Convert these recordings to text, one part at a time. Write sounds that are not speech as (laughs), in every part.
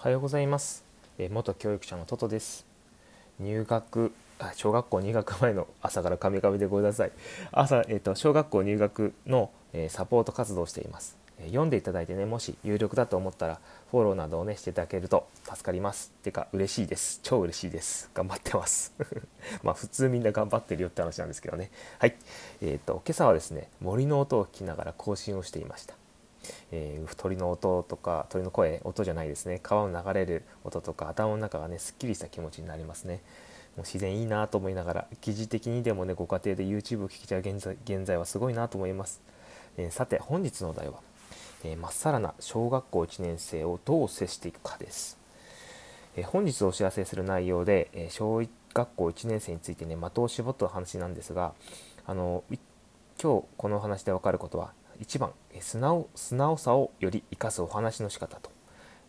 おはようございます。え元教育者のトトです。入学、小学校入学前の朝からカミカミでごめんなさい。朝、えっ、と、小学校入学の、えサポート活動をしています。え読んでいただいてね、もし有力だと思ったら、フォローなどをね、していただけると助かります。てか、嬉しいです。超嬉しいです。頑張ってます。(laughs) まあ、普通みんな頑張ってるよって話なんですけどね。はい。えっ、と、今朝はですね、森の音を聞きながら更新をしていました。えー鳥の音とか鳥の声音じゃないですね。川を流れる音とか頭の中がねすっきりした気持ちになりますね。もう自然いいなと思いながら疑似的にでもねご家庭で YouTube を聴けちゃう現在現在はすごいなと思います、えーさて本日のお題は、えーまっさらな小学校1年生をどう接していくかです、えー本日お知らせする内容で、え小学校1年生についてね的を絞った話なんですがあの今日この話で分かることは1番素直素直さをより生かすお話の仕方と。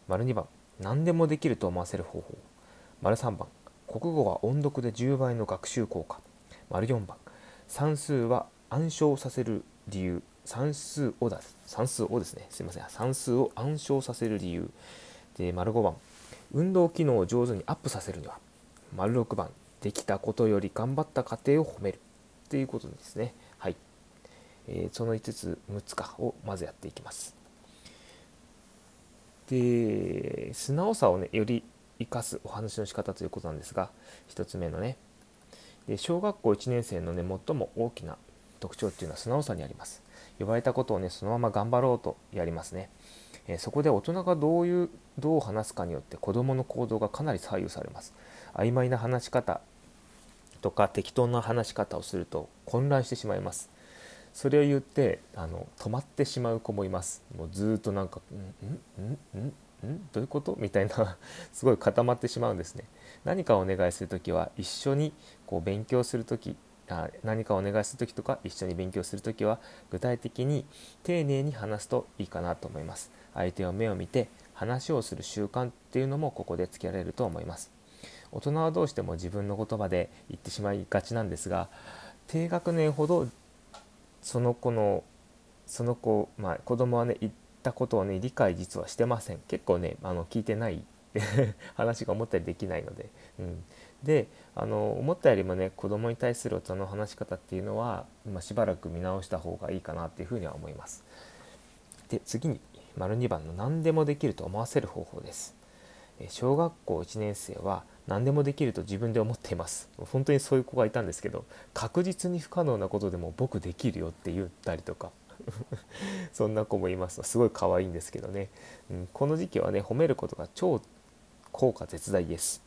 丸2番何でもできると思わせる方法。丸3番国語は音読で10倍の学習効果。丸4番算数は暗唱させる理由。算数をだ算数をですね。すいません。算数を暗唱させる理由。で丸5番運動機能を上手にアップさせるには。丸6番できたことより頑張った過程を褒める。ということですね、えーその5つ6つかをまずやっていきます。で素直さをねより生かすお話の仕方ということなんですが1つ目のね。で小学校1年生のね最も大きな特徴っていうのは素直さにあります。呼ばれたことをねそのまま頑張ろうとやりますね、えーそこで大人がどういうどう話すかによって子どもの行動がかなり左右されます。曖昧な話し方とか適当な話し方をすると混乱してしまいます。それを言ってあの止まってしまう子もいます。もうずっとなんか「んんんんん？どういうこと?」みたいな (laughs) すごい固まってしまうんですね。何かお願いする時は一緒にこう勉強する時あ何かお願いする時とか一緒に勉強する時は具体的に丁寧に話すといいかなと思います。相手を目を見て話をする習慣っていうのもここでつけられると思います。大人はどうしても自分の言葉で言ってしまいがちなんですが低学年ほどその子のその子、まあ、子供はね言ったことをね理解実はしてません。結構ねあの聞いてない (laughs) 話が思ったよりできないので、うん、であの思ったよりもね子供に対する大人の話し方っていうのは、ま、しばらく見直した方がいいかなっていうふうには思います。で次に丸2番の何でもできると思わせる方法です。小学校1年生は何でもできると自分で思っています。本当にそういう子がいたんですけど確実に不可能なことでも僕できるよって言ったりとか。(laughs) そんな子もいます。すごい可愛いんですけどね、うん、この時期はね褒めることが超効果絶大です。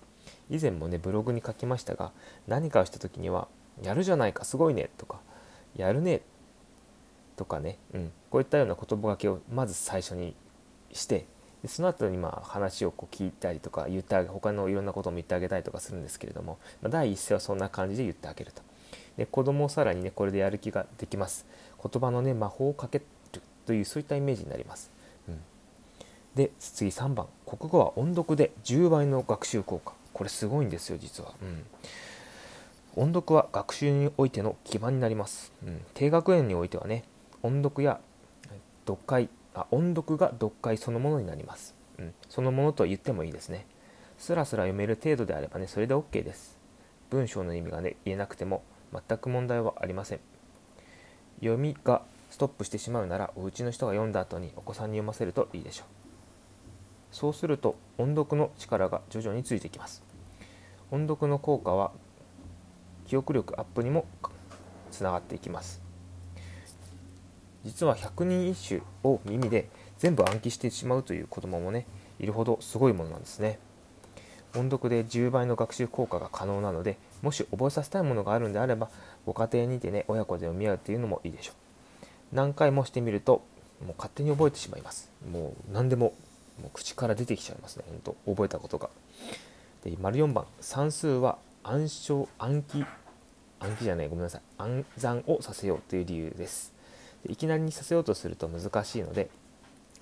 以前もねブログに書きましたが何かをした時には「やるじゃないかすごいね」とか「やるね」とかね、うん、こういったような言葉がけをまず最初にしてでその後にまあ話をこう聞いたりとか言ってあげ他のいろんなことも言ってあげたりとかするんですけれども、まあ第一声はそんな感じで言ってあげると。で子供をさらにねこれでやる気ができます。言葉のね魔法をかけるというそういったイメージになります、うん、で次3番。国語は音読で10倍の学習効果。これすごいんですよ実は、うん、音読は学習においての基盤になります、うん、低学年においてはね音読や読解あ音読が読解そのものになります、うん、そのものと言ってもいいですね。スラスラ読める程度であればねそれで OK です。文章の意味がね言えなくても全く問題はありません。読みがストップしてしまうならお家の人が読んだ後にお子さんに読ませるといいでしょう。そうすると音読の力が徐々についてきます。音読の効果は記憶力アップにもつながっていきます。実は百人一首を耳で全部暗記してしまうという子供もねいるほどすごいものなんですね。音読で10倍の学習効果が可能なのでもし覚えさせたいものがあるんであればご家庭にてね親子で読み合うっていうのもいいでしょう。何回もしてみるともう勝手に覚えてしまいます。もう何でももう口から出てきちゃいますね。本当覚えたことが。で丸4番。算数は暗唱暗記暗記じゃない。ごめんなさい。暗算をさせようという理由です。いきなりにさせようとすると難しいので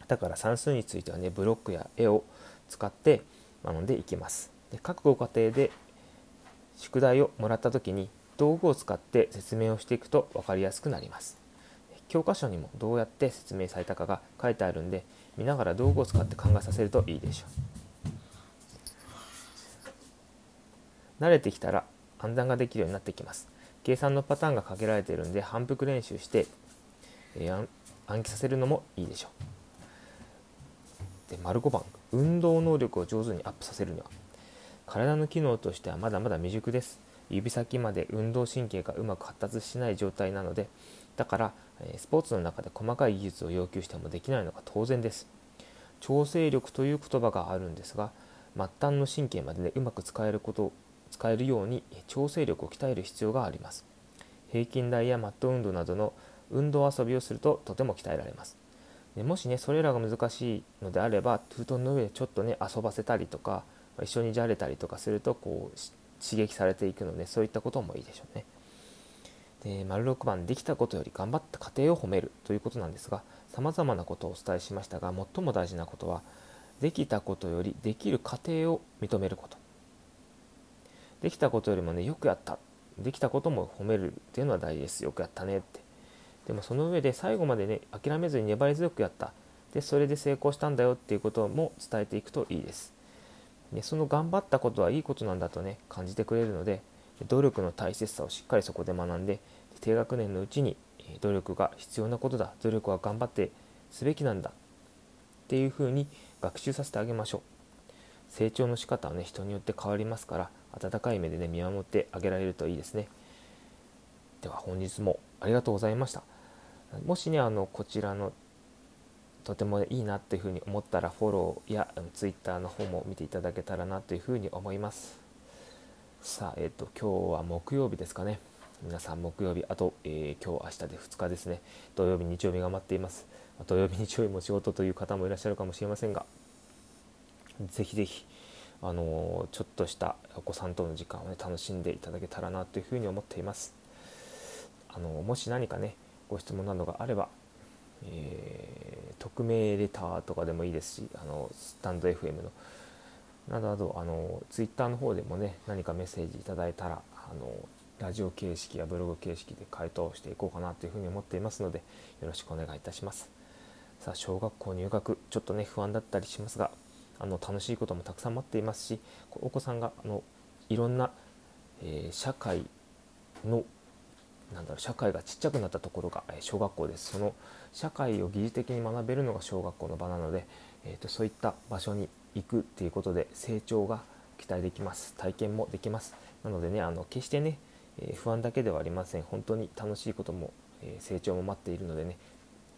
だから算数についてはねブロックや絵を使って学んでいきます。で各ご家庭で宿題をもらった時に道具を使って説明をしていくと分かりやすくなります。教科書にもどうやって説明されたかが書いてあるんで見ながら道具を使って考えさせるといいでしょう。慣れてきたら暗算ができるようになってきます。計算のパターンがかけられているんで反復練習してえー、暗記させるのもいいでしょう。で丸5番。運動能力を上手にアップさせるには。体の機能としてはまだまだ未熟です。指先まで運動神経がうまく発達しない状態なのでだからスポーツの中で細かい技術を要求してもできないのが当然です。調整力という言葉があるんですが末端の神経まで、ね、うまく使えること使えるように調整力を鍛える必要があります。平均台やマット運動などの運動遊びをするととても鍛えられます。でもしねそれらが難しいのであれば封筒の上でちょっとね遊ばせたりとか一緒にじゃれたりとかするとこう刺激されていくのでそういったこともいいでしょうね。で丸6番できたことより頑張った過程を褒めるということなんですがさまざまなことをお伝えしましたが最も大事なことはできたことよりできる過程を認めること。できたことよりもねよくやった。できたことも褒めるっていうのは大事です。よくやったねってでもその上で最後までね諦めずに粘り強くやった。でそれで成功したんだよっていうことも伝えていくといいです。でその頑張ったことはいいことなんだとね感じてくれるので努力の大切さをしっかりそこで学んで低学年のうちに努力が必要なことだ努力は頑張ってすべきなんだっていうふうに学習させてあげましょう。成長の仕方はね人によって変わりますから温かい目でね見守ってあげられるといいですね。では本日もありがとうございました。もしねあのこちらのとてもいいなっていうふうに思ったらフォローや Twitter の方も見ていただけたらなというふうに思います。さあえっ、ー、と今日は木曜日ですかね。皆さん木曜日あと、えー、今日明日で2日ですね。土曜日日曜日が待っています。土曜日日曜日も仕事という方もいらっしゃるかもしれませんがぜひぜひあのー、ちょっとしたお子さんとの時間をね楽しんでいただけたらなというふうに思っています。あのもし何かねご質問などがあればえー、匿名レターとかでもいいですしあのスタンド FM の。などなどあのツイッターの方でもね何かメッセージいただいたらあのラジオ形式やブログ形式で回答していこうかなというふうに思っていますのでよろしくお願いいたします。さあ小学校入学ちょっとね不安だったりしますがあの楽しいこともたくさん待っていますしお子さんがあのいろんな、えー、社会のなんだろう社会がちっちゃくなったところが小学校です。その社会を疑似的に学べるのが小学校の場なので、えーと、そういった場所に行くっていうことで成長が期待できます。体験もできます。なのでねあの決してね、えー、不安だけではありません。本当に楽しいことも、えー、成長も待っているのでね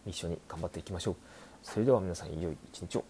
一緒に頑張っていきましょう。それでは皆さん良い一日を。